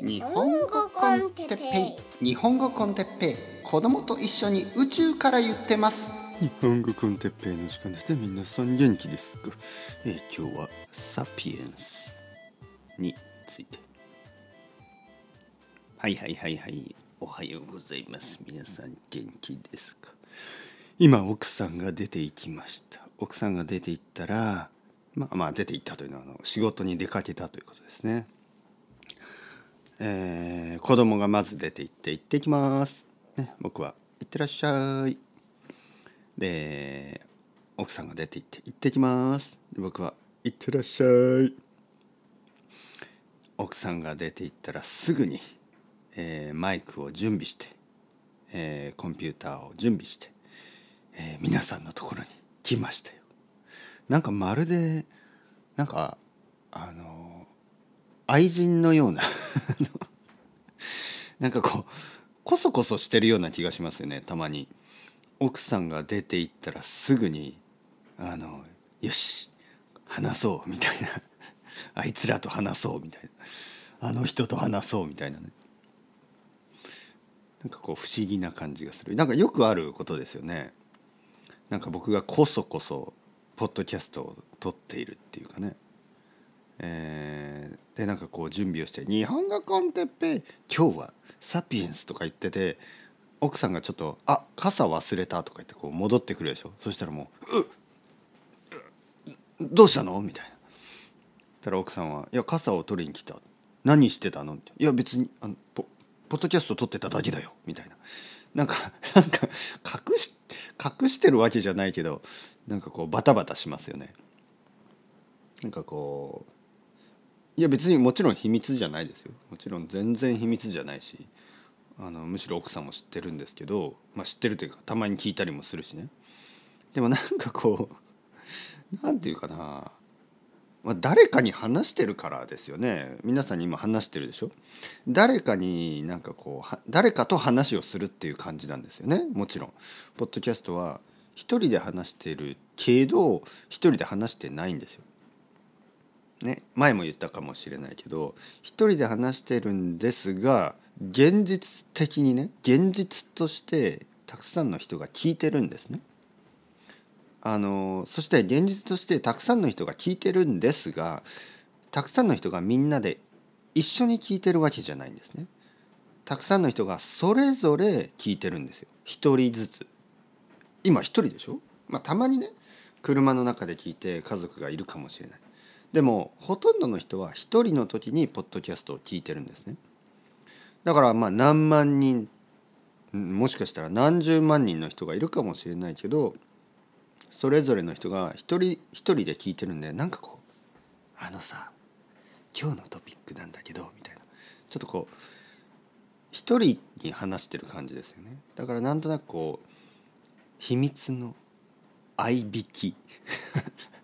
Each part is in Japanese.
日本語コンテッペイ。日本語コンテッペイ。子供と一緒に宇宙から言ってます。日本語コンテッペイの時間ですね。皆さん元気ですか、えー今日はサピエンスについて。はいはいはいはい。おはようございます。皆さん元気ですか？今奥さんが出て行きました。奥さんが出て行ったらまあまあ出て行ったというのはあの仕事に出かけたということですねえー子供がまず出て行って行ってきます、ね、僕は行ってらっしゃい。で奥さんが出て行って行ってきます。で僕は行ってらっしゃい。奥さんが出て行ったらすぐに、えーマイクを準備して、えーコンピューターを準備して、え皆さんのところに来ましたよ。なんかまるでなんかあの愛人のような。なんかこうこそこそしてるような気がしますよねたまに。奥さんが出て行ったらすぐにあのよし話そうみたいな。あいつらと話そうみたいな。あの人と話そうみたいなね。なんかこう不思議な感じがする。なんかよくあることですよね。なんか僕がこそこそポッドキャストを撮っているっていうかね。えーでなんかこう準備をして「日本語コンテッペ今日はサピエンス」とか言ってて奥さんがちょっと「あ傘忘れた」とか言ってこう戻ってくるでしょ？そしたらもう「うっどうしたの?」みたいな。そしたら奥さんは「いや傘を取りに来た何してたの?」って「いや別にあのポポッドキャスト撮ってただけだよ」みたいな。なんか なんか隠し隠してるわけじゃないけどなんかこうバタバタしますよね。なんかこういや別にもちろん秘密じゃないですよ。もちろん全然秘密じゃないしあのむしろ奥さんも知ってるんですけど、まあ、知ってるというかたまに聞いたりもするしね。でもなんかこう なんていうかな、まあ、誰かに話してるからですよね。皆さんに今話してるでしょ。誰かになんかこう誰かと話をするっていう感じなんですよね。もちろん。ポッドキャストは一人で話してるけど一人で話してないんですよ。ね、前も言ったかもしれないけど一人で話してるんですが現実的にね現実としてたくさんの人が聞いてるんですね。あのそして現実としてたくさんの人が聞いてるんですがたくさんの人がみんなで一緒に聞いてるわけじゃないんですね。たくさんの人がそれぞれ聞いてるんですよ一人ずつ。今一人でしょ、まあ、たまにね車の中で聞いて家族がいるかもしれない。でもほとんどの人は一人の時にポッドキャストを聞いてるんですね。だからまあ何万人もしかしたら何十万人の人がいるかもしれないけどそれぞれの人が一人一人で聞いてるんでなんかこう「あのさ今日のトピックなんだけど」みたいなちょっとこう一人に話してる感じですよね。だからなんとなくこう秘密の合いびき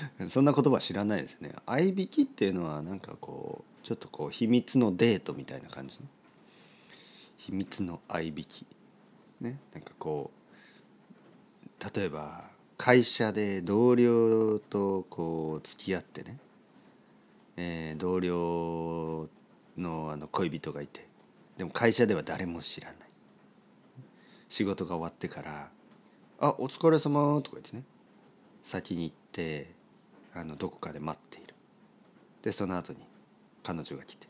そんな言葉知らないですね。合いびきっていうのはなんかこうちょっとこう秘密のデートみたいな感じね。秘密の合いびき。ね、なんかこう例えば会社で同僚とこう付き合ってね、えー同僚のあの恋人がいてでも会社では誰も知らない仕事が終わってから「あお疲れ様とか言ってね先に行ってあのどこかで待っている。でその後に彼女が来て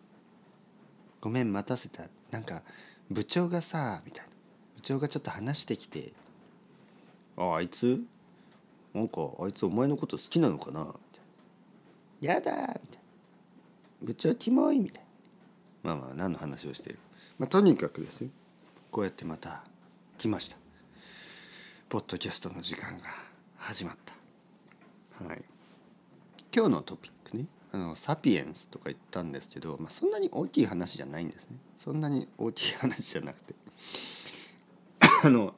「ごめん待たせた。なんか部長がさ」みたいな。部長がちょっと話してきて「ああいつ？なんかあいつお前のこと好きなのかな?」みたいな「やだ」みたいな「部長キモい」みたいな。まあまあ何の話をしている。まあとにかくですよ。こうやってまた来ました。ポッドキャストの時間が始まった。はい。今日のトピックね。あのサピエンスとか言ったんですけど、まあ、そんなに大きい話じゃないんですね。そんなに大きい話じゃなくて。あの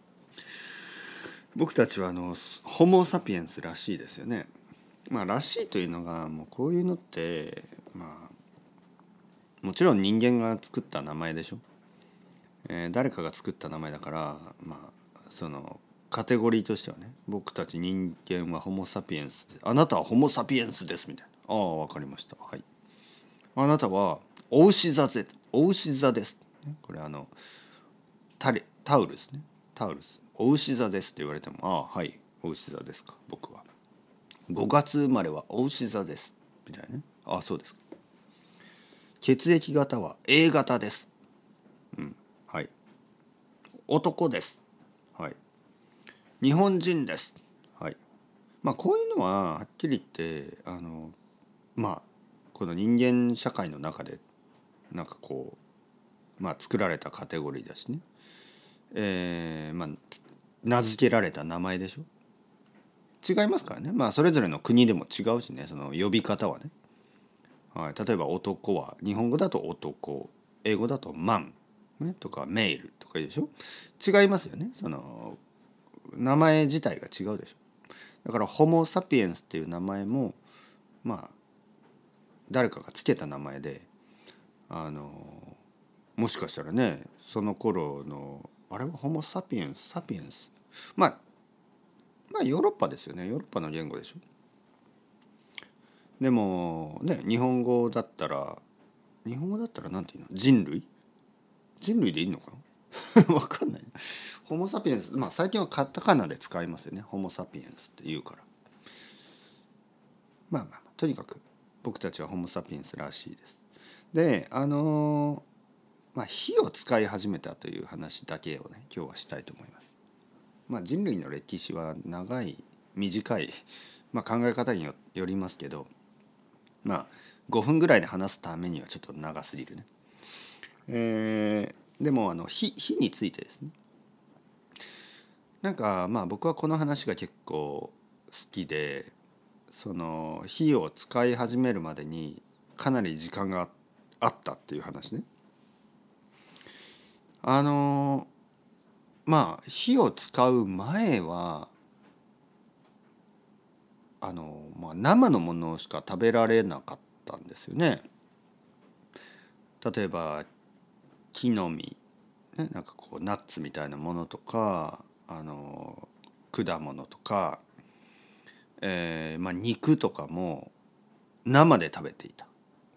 僕たちはあのホモ・サピエンスらしいですよね。まあらしいというのがもうこういうのってまあもちろん人間が作った名前でしょ、えー誰かが作った名前だからまあそのカテゴリーとしてはね僕たち人間はホモ・サピエンスであなたはホモ・サピエンスですみたいな。ああ分かりました。はい。あなたはお牛座ぜお牛座です。これあのタリタウルスね。タウルス。お牛座ですって言われてもああはいお牛座ですか。僕は。5月生まれはお牛座です。みたいなね。ああそうですか。血液型は A 型です。うんはい。男です。日本人です。はい。まあこういうのははっきり言ってあのまあこの人間社会の中でなんかこうまあ作られたカテゴリーだしね。えー、まあ名付けられた名前でしょ。違いますからね。まあそれぞれの国でも違うしね。その呼び方はね、はい、例えば男は日本語だと男。英語だとマン、ね、とかメールとかいいでしょ。違いますよね。その名前自体が違うでしょ。だからホモ・サピエンスっていう名前もまあ誰かがつけた名前であのもしかしたらねその頃のあれはホモ・サピエンス？サピエンス？まあまあヨーロッパですよね。ヨーロッパの言語でしょ。でもね日本語だったら日本語だったら何て言うの？人類？人類でいいのかな？わかんない。ホモ・サピエンス。まあ最近はカタカナで使いますよね。ホモ・サピエンスって言うから。まあまあとにかく僕たちはホモ・サピエンスらしいです。であのまあ火を使い始めたという話だけをね今日はしたいと思います。まあ人類の歴史は長い短い、まあ、考え方によりますけどまあ5分ぐらいで話すためにはちょっと長すぎるね。えー、でもあの火火についてですねなんかまあ僕はこの話が結構好きでその火を使い始めるまでにかなり時間があったっていう話ね。あのまあ火を使う前はあの、まあ、生のものしか食べられなかったんですよね。例えば木の実、ね、なんかこうナッツみたいなものとかあの果物とか、えーまあ、肉とかも生で食べていた。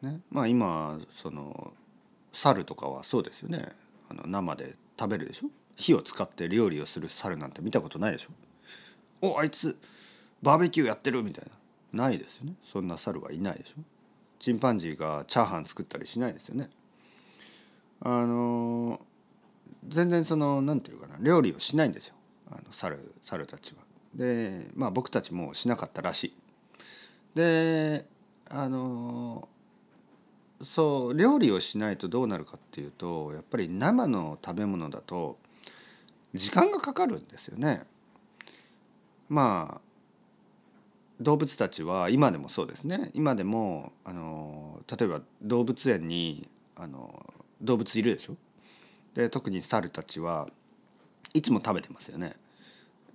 ね、まあ今その猿とかはそうですよね。あの生で食べるでしょ？火を使って料理をする猿なんて見たことないでしょ？おあいつバーベキューやってるみたいな。ないですよね。そんな猿はいないでしょ？チンパンジーがチャーハン作ったりしないですよね。あの全然その何て言うかな料理をしないんですよあの猿猿たちは。でまあ僕たちもしなかったらしい。であのそう料理をしないとどうなるかっていうとやっぱり生の食べ物だと時間がかかるんですよね。まあ動物たちは今でもそうですね今でもあの例えば動物園にあの動物いるでしょ？で特に猿たちはいつも食べてますよね。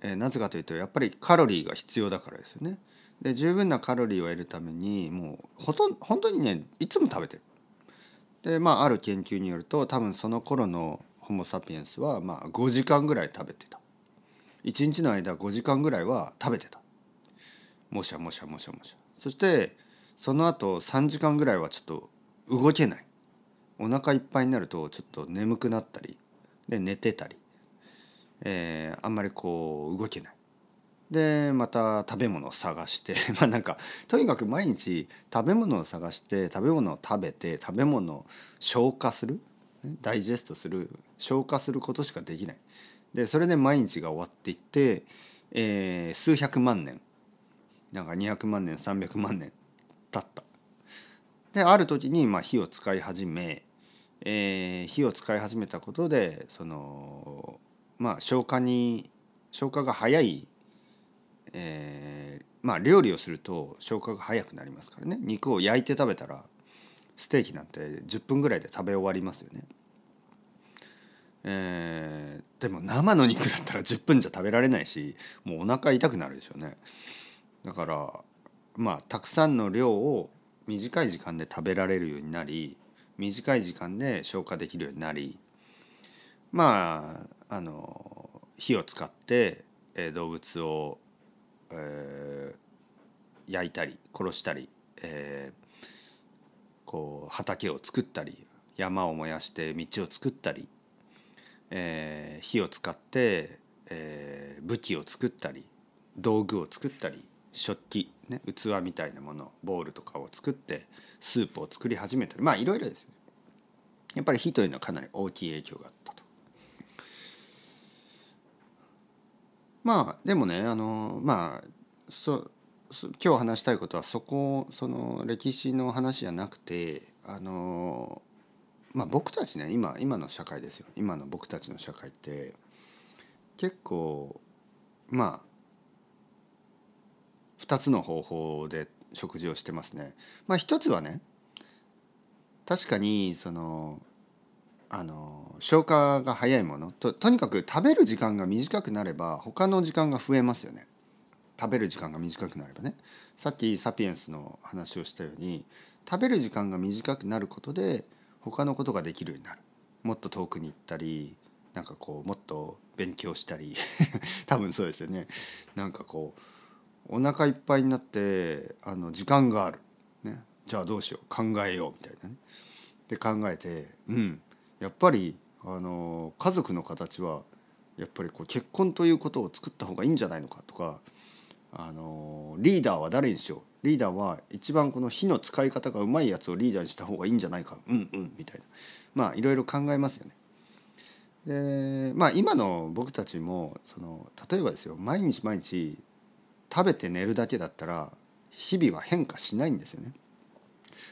えー、なぜかというとやっぱりカロリーが必要だからですよね。で十分なカロリーを得るためにもうほとん本当にねいつも食べてる。でまあある研究によると多分その頃のホモ・サピエンスはまあ5時間ぐらい食べてた。1日の間5時間ぐらいは食べてた。もしゃもしゃもしゃもしゃ。そしてその後3時間ぐらいはちょっと動けない。お腹いっぱいになるとちょっと眠くなったりで寝てたり、えー、あんまりこう動けない。でまた食べ物を探して まあなんかとにかく毎日食べ物を探して食べ物を食べて食べ物を消化するダイジェストする消化することしかできないでそれで毎日が終わっていって、えー、数百万年なんか200万年300万年経ったである時にまあ火を使い始め、えー、火を使い始めたことでそのまあ消化に消化が早いえー、まあ料理をすると消化が早くなりますからね肉を焼いて食べたらステーキなんて10分ぐらいで食べ終わりますよね。えー、でも生の肉だったら10分じゃ食べられないしもうお腹痛くなるでしょうね。だからまあたくさんの量を短い時間で食べられるようになり短い時間で消化できるようになりまああの火を使って、え動物をえー、焼いたり殺したり、えー、こう畑を作ったり山を燃やして道を作ったり、えー、火を使って、えー、武器を作ったり道具を作ったり食器、ね、器みたいなものボールとかを作ってスープを作り始めたりまあいろいろですねやっぱり火というのはかなり大きい影響があったと。まあでもねあのまあそ今日話したいことはそこその歴史の話じゃなくてあのまあ僕たちね今今の社会ですよ今の僕たちの社会って結構まあ2つの方法で食事をしてますね。まあ一つはね確かにそのあの消化が早いものととにかく食べる時間が短くなれば他の時間が増えますよね。食べる時間が短くなればねさっきサピエンスの話をしたように食べる時間が短くなることで他のことができるようになるもっと遠くに行ったりなんかこうもっと勉強したり 多分そうですよねなんかこうお腹いっぱいになってあの時間がある、ね、じゃあどうしよう。考えようみたいなね。で考えてうん。やっぱりあの家族の形はやっぱりこう結婚ということを作った方がいいんじゃないのかとかあのリーダーは誰にしよう。リーダーは一番この火の使い方がうまいやつをリーダーにした方がいいんじゃないか。うんうんみたいな。まあいろいろ考えますよね。でまあ今の僕たちもその例えばですよ。毎日毎日食べて寝るだけだったら日々は変化しないんですよね。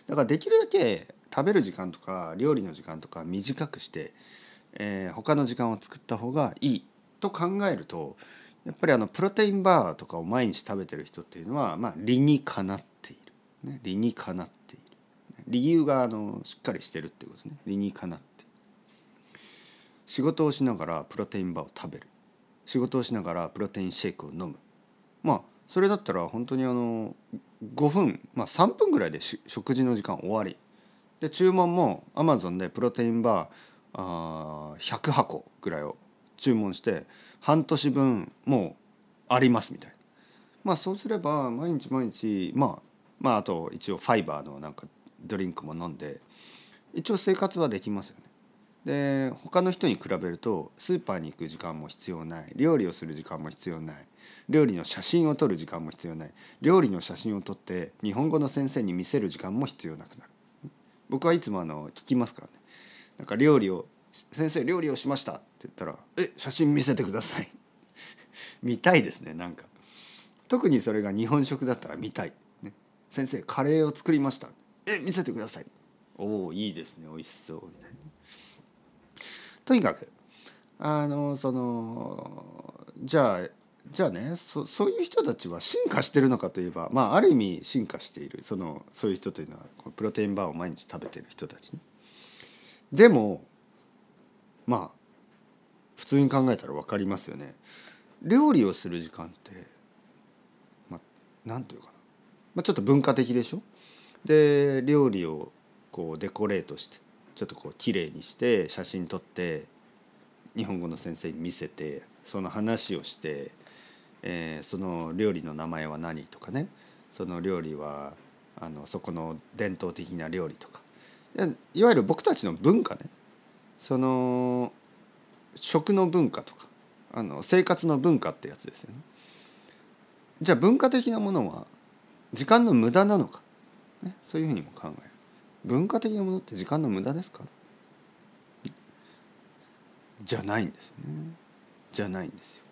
だからできるだけ食べる時間とか料理の時間とか短くして、えー、他の時間を作った方がいいと考えるとやっぱりあのプロテインバーとかを毎日食べてる人っていうのは、まあ、理にかなっている、ね、理にかなっている。理由があのしっかりしてるっていうことね。理にかなって仕事をしながらプロテインバーを食べる。仕事をしながらプロテインシェイクを飲む。まあそれだったら本当にあの5分、まあ、3分ぐらいで食事の時間終わり。で注文もアマゾンでプロテインバーあー100箱ぐらいを注文して半年分もうありますみたいな。まあそうすれば毎日毎日まあまああと一応ファイバーのなんかドリンクも飲んで一応生活はできますよね。で他の人に比べるとスーパーに行く時間も必要ない。料理をする時間も必要ない。料理の写真を撮る時間も必要ない。料理の写真を撮って日本語の先生に見せる時間も必要なくなる。僕はいつもあの聞きますからね。なんか料理を先生料理をしました」って言ったら「え写真見せてください」見たいですねなんか。特にそれが日本食だったら見たい、ね、先生カレーを作りました。え見せてください。おおいいですね。美味しそうみたいなとにかくあのそのじゃあじゃあねそそういう人たちは進化してるのかといえばまあある意味進化している。そのそういう人というのはプロテインバーを毎日食べてる人たち、ね、でもまあ普通に考えたら分かりますよね。料理をする時間ってまあ何て言うかな、まあ、ちょっと文化的でしょ。で料理をこうデコレートしてちょっとこう綺麗にして写真撮って日本語の先生に見せてその話をして、えー、その料理の名前は何とかねその料理はあのそこの伝統的な料理とかいわゆる僕たちの文化ねその食の文化とかあの生活の文化ってやつですよね。じゃあ文化的なものは時間の無駄なのか、ね、そういうふうにも考える。文化的なものって時間の無駄ですかじゃないんですよね。じゃないんですよ。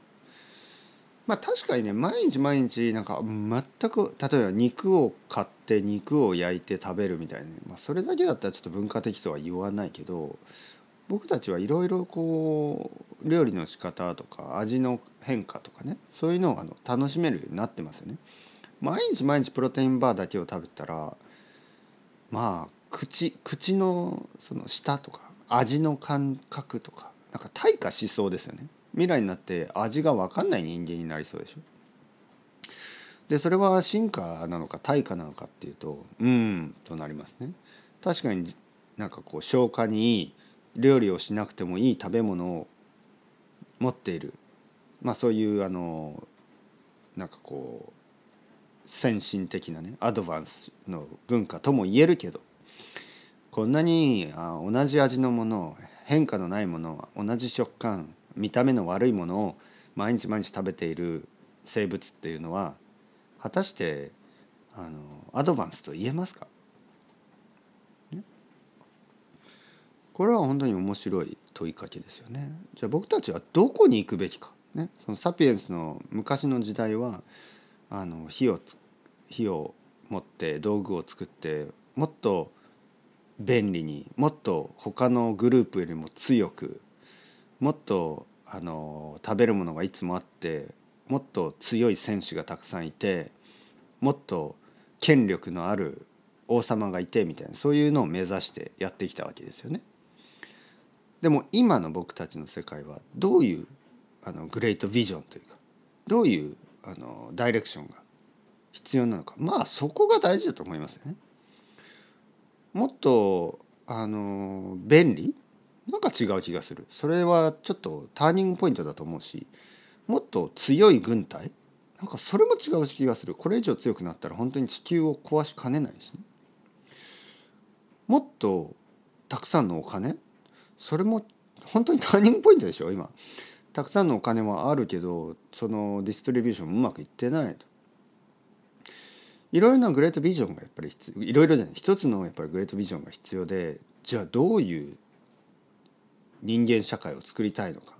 まあ確かにね毎日毎日なんか全く例えば肉を買って肉を焼いて食べるみたいな、まあ、それだけだったらちょっと文化的とは言わないけど僕たちはいろいろこう料理の仕方とか味の変化とかねそういうのをあの楽しめるようになってますよね。毎日毎日プロテインバーだけを食べたらまあ口口のその舌とか味の感覚とかなんか退化しそうですよね。未来になって味が分かんない人間になりそうでしょ？でそれは進化なのか退化なのかっていうとうんとなりますね。確かになんかこう消化にいい料理をしなくてもいい食べ物を持っているまあそういうあのなんかこう先進的なねアドバンスの文化とも言えるけどこんなにあ同じ味のもの変化のないもの同じ食感見た目の悪いものを毎日毎日食べている生物っていうのは果たしてあのアドバンスと言えますか？これは本当に面白い問いかけですよね。じゃあ僕たちはどこに行くべきか、ね、そのサピエンスの昔の時代はあの火を火を持って道具を作ってもっと便利にもっと他のグループよりも強くもっとあの食べるものがいつもあってもっと強い選手がたくさんいてもっと権力のある王様がいてみたいなそういうのを目指してやってきたわけですよね。でも今の僕たちの世界はどういうあのグレートビジョンというかどういうあのダイレクションが必要なのかまあそこが大事だと思いますよね。もっとあの便利なんか違う気がする。それはちょっとターニングポイントだと思うしもっと強い軍隊？なんかそれも違う気がする。これ以上強くなったら本当に地球を壊しかねないしね。もっとたくさんのお金？それも本当にターニングポイントでしょ？今。たくさんのお金はあるけどそのディストリビューションもうまくいってないと。いろいろなグレートビジョンがやっぱり必要いろいろじゃない。一つのやっぱりグレートビジョンが必要でじゃあどういう人間社会を作りたいのか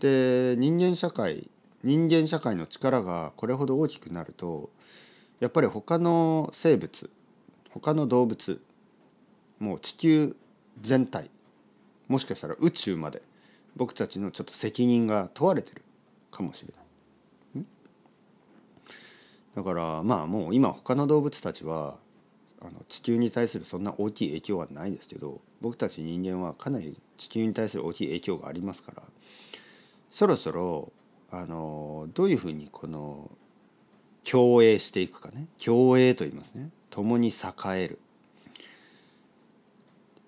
で人間社会人間社会の力がこれほど大きくなるとやっぱり他の生物他の動物もう地球全体もしかしたら宇宙まで僕たちのちょっと責任が問われてるかもしれない。だからまあもう今他の動物たちはあの地球に対するそんな大きい影響はないですけど僕たち人間はかなり地球に対する大きい影響がありますからそろそろあのどういうふうにこの共栄していくかね共栄と言いますね共に栄える、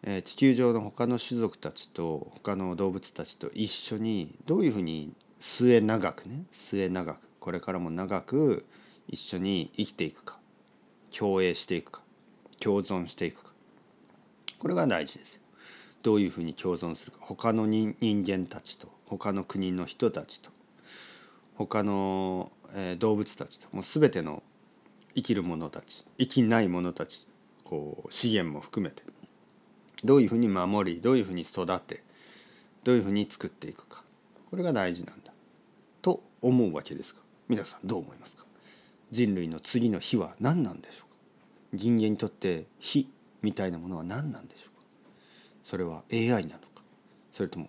えー、地球上の他の種族たちと他の動物たちと一緒にどういうふうに末長くね末長くこれからも長く一緒に生きていくか共栄していくか。共存していくか。これが大事です。どういうふうに共存するか。他の人間たちと他の国の人たちと他の、えー、動物たちともう全ての生きる者たち生きない者たちこう資源も含めてどういうふうに守りどういうふうに育てどういうふうに作っていくか。これが大事なんだ。と思うわけですが皆さんどう思いますか。人類の次の火は何なんでしょうか。人間にとって非みたいなものは何なんでしょうか？それは AI なのか？それとも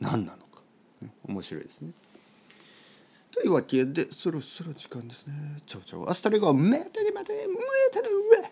何なのか、ね、面白いですね。というわけでそろそろ時間ですね。チャオチャオアスタレゴメタネマテネメタネウェ